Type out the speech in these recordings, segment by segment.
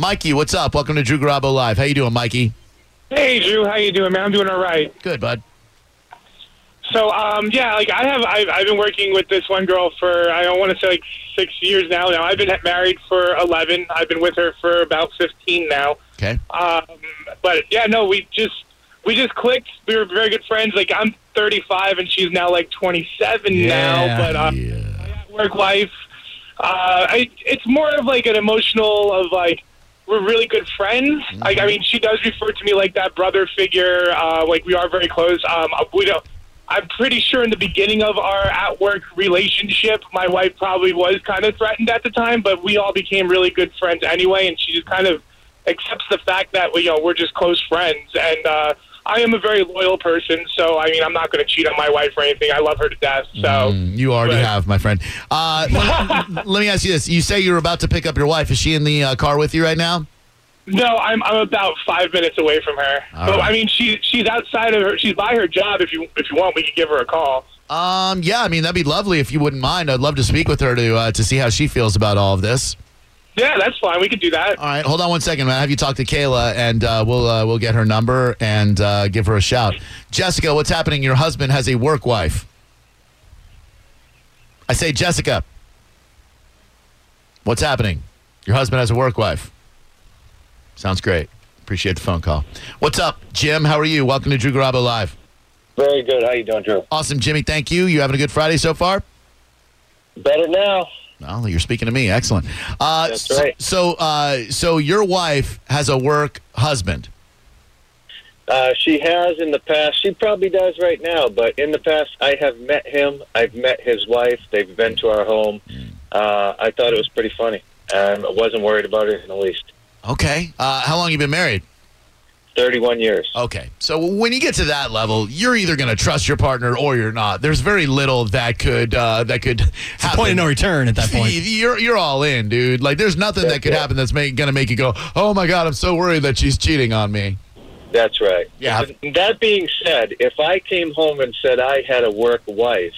Mikey, what's up? Welcome to Drew Garabo Live. How you doing, Mikey? Hey Drew, how you doing, man? I'm doing all right. Good, bud. So, um, yeah, like I have, I've, I've been working with this one girl for I don't want to say like six years now. Now I've been married for eleven. I've been with her for about fifteen now. Okay. Um, but yeah, no, we just we just clicked. We were very good friends. Like I'm 35 and she's now like 27 now. But uh, Yeah. work life. Uh, I, it's more of like an emotional of like we're really good friends. Like I mean, she does refer to me like that brother figure. Uh, like we are very close. Um, we don't. I'm pretty sure in the beginning of our at work relationship, my wife probably was kind of threatened at the time, but we all became really good friends anyway, and she just kind of accepts the fact that we, you know, we're just close friends. And uh, I am a very loyal person, so I mean, I'm not going to cheat on my wife or anything. I love her to death. So. Mm, you already but- have, my friend. Uh, let, let me ask you this: You say you're about to pick up your wife. Is she in the uh, car with you right now? No, I'm I'm about five minutes away from her. All but right. I mean, she she's outside of her. She's by her job. If you if you want, we could give her a call. Um, yeah, I mean that'd be lovely if you wouldn't mind. I'd love to speak with her to uh, to see how she feels about all of this. Yeah, that's fine. We could do that. All right, hold on one second, man. Have you talk to Kayla, and uh, we'll uh, we'll get her number and uh, give her a shout. Jessica, what's happening? Your husband has a work wife. I say, Jessica, what's happening? Your husband has a work wife. Sounds great. Appreciate the phone call. What's up, Jim? How are you? Welcome to Drew Garabo Live. Very good. How you doing, Drew? Awesome, Jimmy. Thank you. You having a good Friday so far? Better now. Well, you're speaking to me. Excellent. Uh, That's so, right. So, uh, so your wife has a work husband. Uh, she has in the past. She probably does right now, but in the past, I have met him. I've met his wife. They've been to our home. Uh, I thought it was pretty funny. Um, I wasn't worried about it in the least. Okay. Uh, how long you been married? 31 years. Okay. So when you get to that level, you're either going to trust your partner or you're not. There's very little that could uh, that could It's a happen. point of no return at that point. You're you're all in, dude. Like there's nothing that could Yeah. happen that's gonna make you go, "Oh my god, I'm so worried that she's cheating on me." That's right. Yeah. That being said, if I came home and said I had a work wife,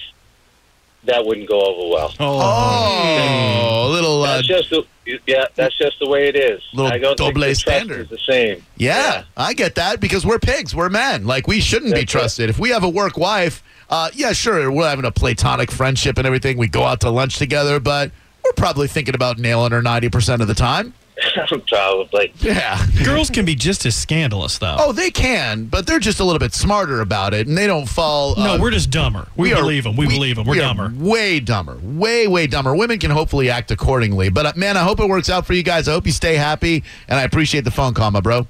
that wouldn't go over well. Oh, a little uh, That's just the, yeah. That's just the way it is. Little I don't think the standard. is the same. Yeah, I get that because we're pigs, we're men. Like we shouldn't be That's right. trusted. If we have a work wife, uh, yeah, sure, we're having a platonic friendship and everything. We go out to lunch together, but we're probably thinking about nailing her ninety percent of the time. Probably. Yeah. Girls can be just as scandalous, though. Oh, they can, but they're just a little bit smarter about it, and they don't fall. no, uh, we're just dumber. We, are- believe them. We, believe them. We're we dumber. way dumber. Way, way dumber. Women can hopefully act accordingly. But uh, man, I hope it works out for you guys. I hope you stay happy, and I appreciate the phone call, my bro.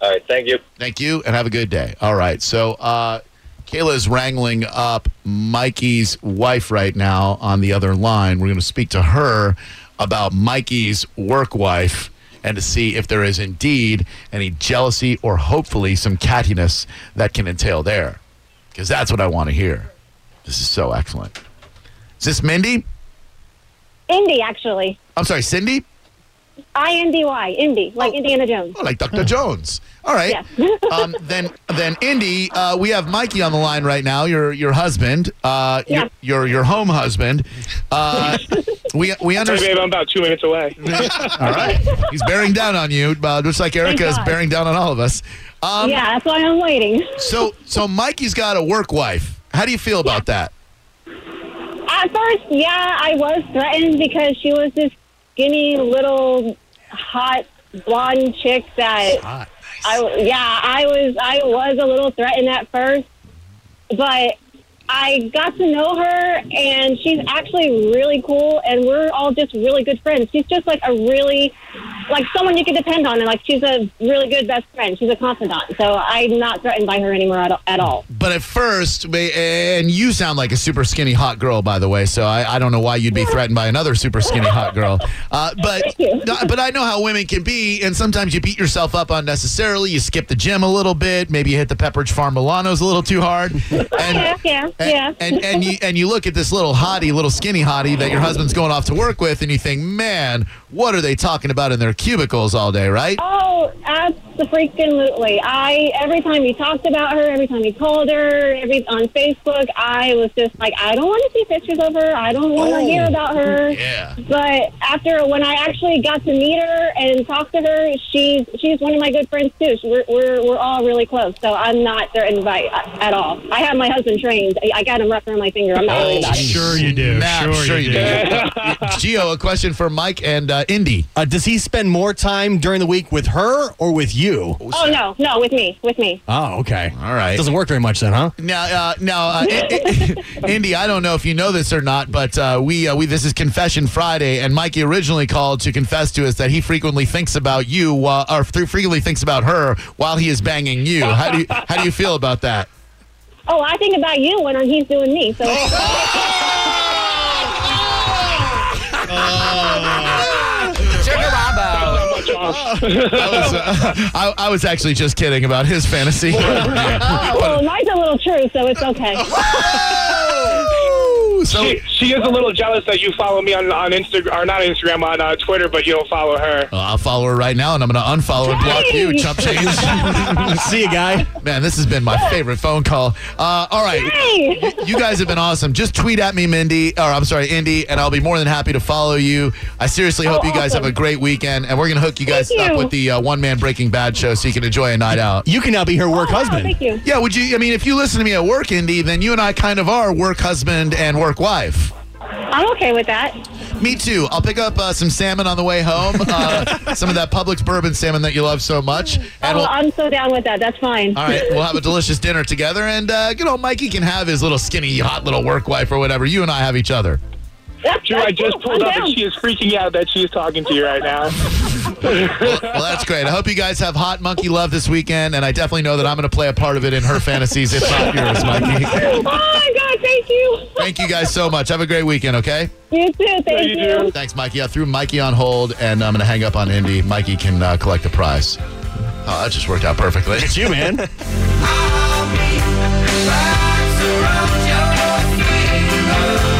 All right. Thank you. Thank you, and have a good day. All right. So, uh, Kayla is wrangling up Mikey's wife right now on the other line. We're going to speak to her about Mikey's work wife and to see if there is indeed any jealousy or hopefully some cattiness that can entail there. Because that's what I want to hear. This is so excellent. Is this Mindy? Indy, actually. I'm sorry, Cindy? I N D Y, Indy, like Indiana Jones. Oh, like Dr. Jones. All right. Yes. um, then, then Indy, uh, we have Mikey on the line right now. Your your husband, uh, Yeah. your, your your home husband. Uh, we we understand. babe, I'm about two minutes away. All right. He's bearing down on you, uh, just like Erika is God. bearing down on all of us. Um, yeah, that's why I'm waiting. So so Mikey's got a work wife. How do you feel about that? At first, yeah, I was threatened because she was this skinny little hot blonde chick that Hot. I yeah, I was I was a little threatened at first, but I got to know her and she's actually really cool and we're all just really good friends. She's just like a really like someone you can depend on, and like she's a really good best friend. She's a confidant, so I'm not threatened by her anymore at, at all. But at first, and you sound like a super skinny hot girl, by the way. So I, I don't know why you'd be threatened by another super skinny hot girl. Uh, but but I know how women can be, and sometimes you beat yourself up unnecessarily. You skip the gym a little bit, maybe you hit the Pepperidge Farm Milanos a little too hard. And, Yeah, yeah, and, yeah. and and you and you look at this little hottie, little skinny hottie that your husband's going off to work with, and you think, man, what are they talking about in their cubicles all day, right? Oh, absolutely! I every time he talked about her, every time he called her, every on Facebook, I was just like, I don't want to see pictures of her. I don't want to Oh. hear about her. Yeah. But after when I actually got to meet her and talk to her, she's she's one of my good friends too. We're we're, we're all really close, so I'm not threatened by at all. I have my husband trained. I, I got him wrapped around my finger. I'm not worried about it. Sure you do. Snap, Sure, you, do. Gio, a question for Mike and uh, Indy. Uh, does he spend more time during the week with her or with you? Oh no, no, with me, with me. Oh, okay. All right. Doesn't work very much then, huh? Now, uh, now, uh, I- I- Indy, I don't know if you know this or not, but uh, we uh, we this is Confession Friday, and Mikey originally called to confess to us that he frequently thinks about you, uh, or th- frequently thinks about her while he is banging you. How do you how do you feel about that? Oh, I think about you when he's doing me. So I was, uh, I, I was actually just kidding about his fantasy. well, mine's a little true, so it's okay. So She, she is a little jealous that you follow me on on Instagram or not Instagram on uh, Twitter, but you don't follow her. Well, I'll follow her right now, and I'm going to unfollow and block you, Hey! chump change. See you, guy. Man, this has been my favorite phone call. Uh, all right. Hey, You guys have been awesome. Just tweet at me, Mindy, or I'm sorry, Indy, and I'll be more than happy to follow you. I seriously hope Oh, you guys awesome. have a great weekend, and we're going to hook you guys Thank up you. with the uh, one man Breaking Bad show so you can enjoy a night out. You can now be her work Oh, wow, husband. Thank you. Yeah, would you? I mean, if you listen to me at work, Indy, then you and I kind of are work husband and work wife. I'm okay with that. Me too. I'll pick up uh, some salmon on the way home, uh, some of that Publix bourbon salmon that you love so much, and Oh, we'll. I'm so down with that. That's fine. All right, we'll have a delicious dinner together, and uh, you know, Mikey can have his little skinny, hot little work wife or whatever. You and I have each other. That's, Drew, I just cool. pulled I'm up down. and she is freaking out that she is talking to you right now. Well, well, that's great. I hope you guys have hot monkey love this weekend, and I definitely know that I'm going to play a part of it in her fantasies, if not yours, Mikey. My God! Thank you. Thank you guys so much. Have a great weekend, okay? You too. Thank you you. Thanks, Mikey. I threw Mikey on hold, and I'm going to hang up on Indy. Mikey can uh, collect the prize. Oh, that just worked out perfectly. It's you, man.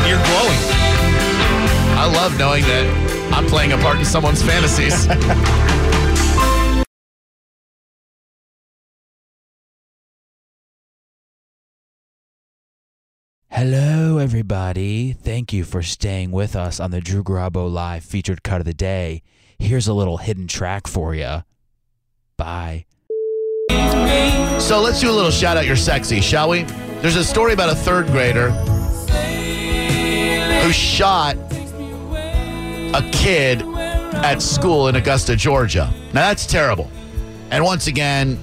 You're glowing. I love knowing that I'm playing a part in someone's fantasies. Hello, everybody. Thank you for staying with us on the Drew Garabo Live featured cut of the day. Here's a little hidden track for you. Bye. So let's do a little shout out you're sexy, shall we? There's a story about a third grader who shot a kid at school in Augusta, Georgia. Now that's terrible. And once again,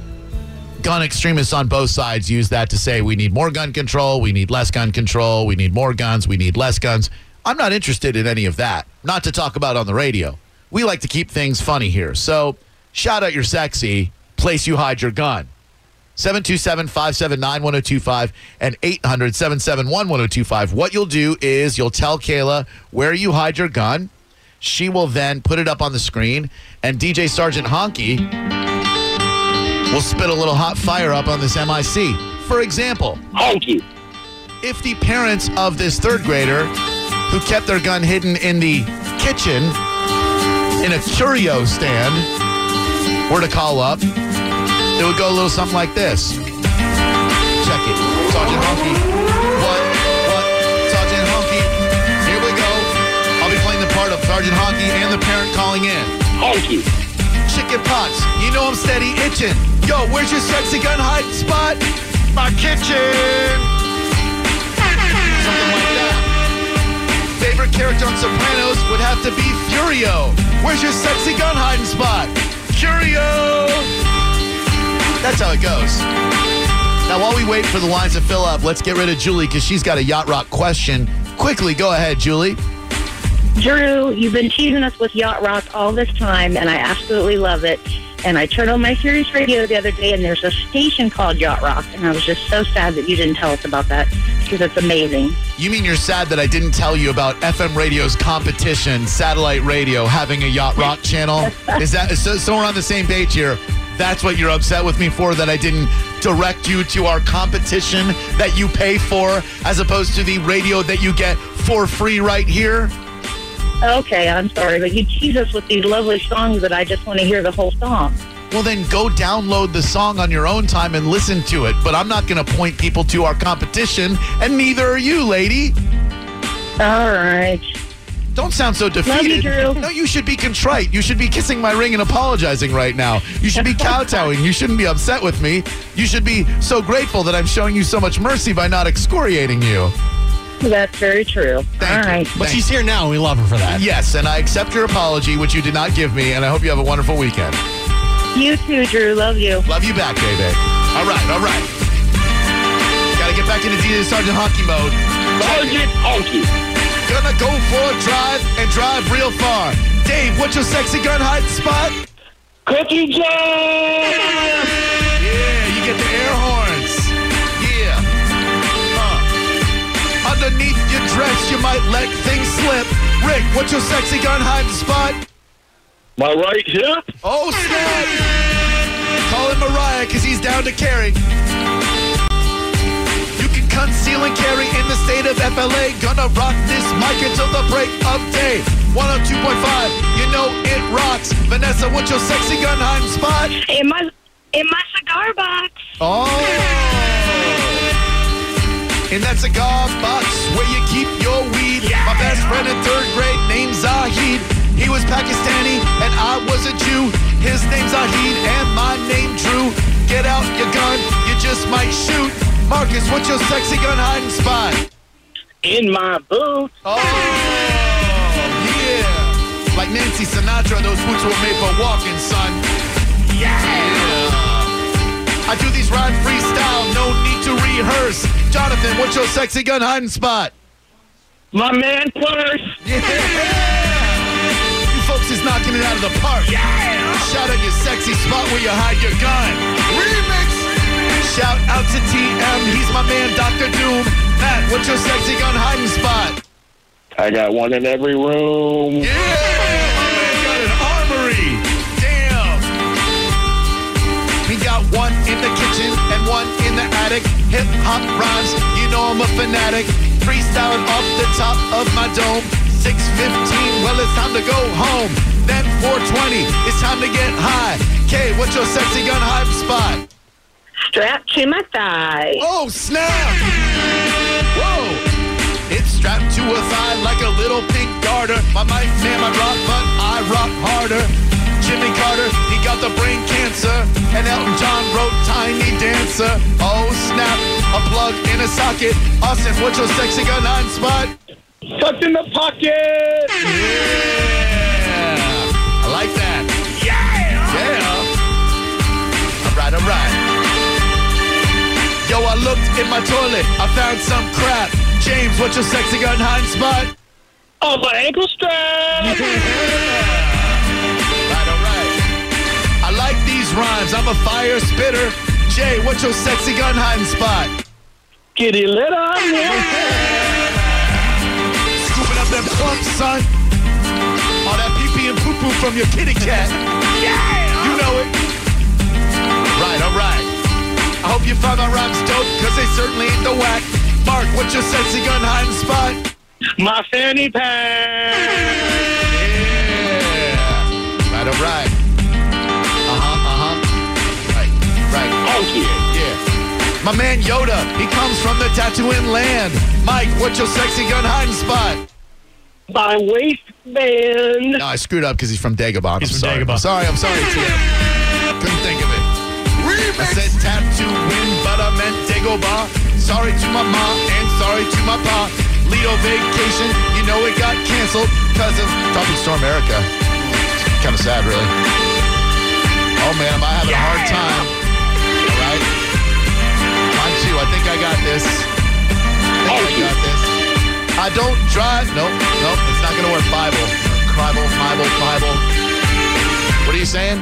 gun extremists on both sides use that to say we need more gun control, we need less gun control, we need more guns, we need less guns. I'm not interested in any of that. Not to talk about on the radio. We like to keep things funny here. So shout out you're sexy, place you hide your gun. 727 579 1025 and 800 771 1025. What you'll do is you'll tell Kayla where you hide your gun. She will then put it up on the screen, and DJ Sergeant Honky will spit a little hot fire up on this MIC. For example, Honky. if the parents of this third grader who kept their gun hidden in the kitchen in a curio stand were to call up, it would go a little something like this. Check it. Sergeant Honky. What? What? Sergeant Honky. Here we go. I'll be playing the part of Sergeant Honky and the parent calling in. Honky. Chicken pots. You know I'm steady itching. Yo, where's your sexy gun hiding spot? My kitchen. Something like that. Favorite character on Sopranos would have to be Furio. Where's your sexy gun hiding spot? Curio. That's how it goes. Now, while we wait for the lines to fill up, let's get rid of Julie because she's got a yacht rock question. Quickly, go ahead, Julie. Drew, you've been teasing us with Yacht Rock all this time, and I absolutely love it. And I turned on my Sirius radio the other day, and there's a station called Yacht Rock, and I was just so sad that you didn't tell us about that because it's amazing. You mean you're sad that I didn't tell you about FM radio's competition, satellite radio, having a yacht rock channel? Is that so, so we're on the same page here? That's what you're upset with me for that I didn't direct you to our competition that you pay for as opposed to the radio that you get for free right here? Okay, I'm sorry, but you tease us with these lovely songs that I just want to hear the whole song. Well, then go download the song on your own time and listen to it. But I'm not going to point people to our competition, and neither are you, lady. All right. Don't sound so you, defeated. Drew. No, you should be contrite. You should be kissing my ring and apologizing right now. You should be kowtowing. You shouldn't be upset with me. You should be so grateful that I'm showing you so much mercy by not excoriating you. That's very true. Thank all you. right. But Thank she's here now. and We love her for that. Yes, and I accept your apology, which you did not give me, and I hope you have a wonderful weekend. You too, Drew. Love you. Love you back, baby. All right, all right. Gotta get back into DJ Sergeant Honky mode. Sergeant Honky. Gonna go for a drive and drive real far. Dave, what's your sexy gun hiding spot? Cookie Jar. Yeah, you get the air horns. Underneath your dress, you might let things slip. Rick, what's your sexy gun hiding spot? My right hip. Oh, snap! Call him Mariah, because he's down to carry. You can conceal and carry in the state of FLA. Gonna rock this mic until the break of day. 102.5, you know it rocks. Vanessa, what's your sexy gun hiding spot? In my in my cigar box. Oh! In that cigar box where you keep your weed. My best friend in third grade named Zahid. He was Pakistani and I was a Jew. His name's Zahid and my name Drew. Get out your gun, you just might shoot. Marcus, what's your sexy gun hiding spot? In my boot. Oh, yeah. Like Nancy Sinatra, those boots were made for walking, son. Yeah. I do these rhyme freestyle, no need to rehearse. Jonathan, what's your sexy gun hiding spot? My man purse. Yeah. You folks is knocking it out of the park. Yeah. Shout out your sexy spot where you hide your gun. Remix. Shout out to TM, he's my man, Dr. Doom. Matt, what's your sexy gun hiding spot? I got one in every room. Yeah, kitchen and one in the attic. Hip hop rhymes, you know I'm a fanatic. Freestyling off the top of my dome. 615, well it's time to go home. Then 420, it's time to get high. K, what's your sexy gun hype spot? Strapped to my thigh. Oh, snap! Whoa! It's strapped to a thigh like a little pink garter. My mic man, my rock, but I rock harder. Jimmy Carter, he got the brain cancer. And Elton John wrote Tiny Dancer. Oh, snap! A plug in a socket. Austin, what's your sexy gun hiding spot? Tucked in the pocket. Yeah! I like that. Yeah! Yeah! All right, all right. Yo, I looked in my toilet. I found some crap. James, what's your sexy gun hiding spot? Oh, my ankle strap. Right, rhymes. I'm a fire spitter. Jay, what's your sexy gun hiding spot? Kitty litter. Scooping up them clumps, son. All that pee-pee and poo-poo from your kitty cat. Yeah! You know it. Right, all right. I hope you find my rhymes dope, because they certainly ain't the whack. Mark, what's your sexy gun hiding spot? My fanny pack. Yeah. Right, all right. Right. Honky. Yeah. My man Yoda, he comes from the Tatooine land. Mike, what's your sexy gun hiding spot? My waistband. No, I screwed up because he's from Dagobah. He's I'm from sorry. Dagobah. I'm sorry, I'm sorry, TM. Couldn't think of it. I said Tatooine, but I meant Dagobah. Sorry to my mom and sorry to my pa. Lido vacation, you know it got canceled because of Tropic Storm Erika. Kind of sad, really. Oh man, am I having a hard time? I think I got this. I think I got this. I don't drive. Nope, nope. It's not going to work. Bible. Bible, Bible, Bible. What are you saying?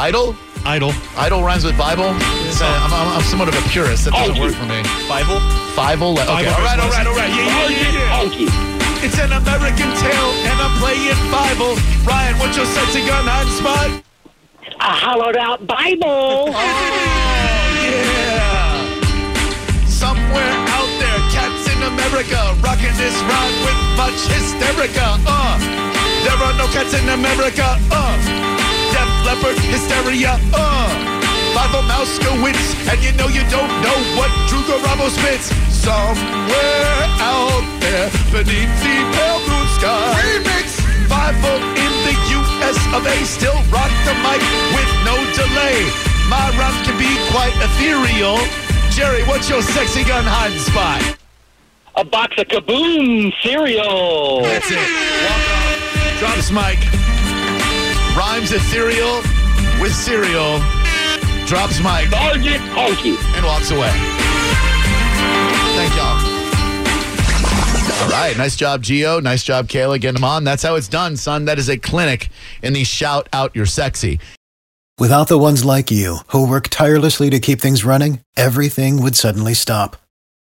Idle? Idle. Idle rhymes with Bible? So uh, I'm, I'm, I'm somewhat of a purist. That doesn't oh, work for me. Bible. Bible? Okay, Bible all right, all Christmas. right, all right. Yeah, yeah, yeah, yeah. It's an American Tail, and I'm playing Bible. Ryan, what's your sexy gun hiding spot? A hollowed out Bible. America rocking this rhyme with much hysterica. Uh, there are no cats in America. Uh, Def Leppard hysteria. Uh, Fievel Mousekewitz, and you know you don't know what Drew Garabo spits. Somewhere out there, beneath the pale blue sky. Remix. Bible in the U.S. of A. Still rock the mic with no delay. My rhymes can be quite ethereal. Jerry, what's your sexy gun hiding spot? A box of Kaboom cereal. That's it. Walk off. Drops mic. Rhymes ethereal with cereal. Drops mic. Sergeant Honky. And walks away. Thank y'all. All right. Nice job, Geo. Nice job, Kayla. Getting them on. That's how it's done, son. That is a clinic in the shout out you're sexy. Without the ones like you, who work tirelessly to keep things running, everything would suddenly stop.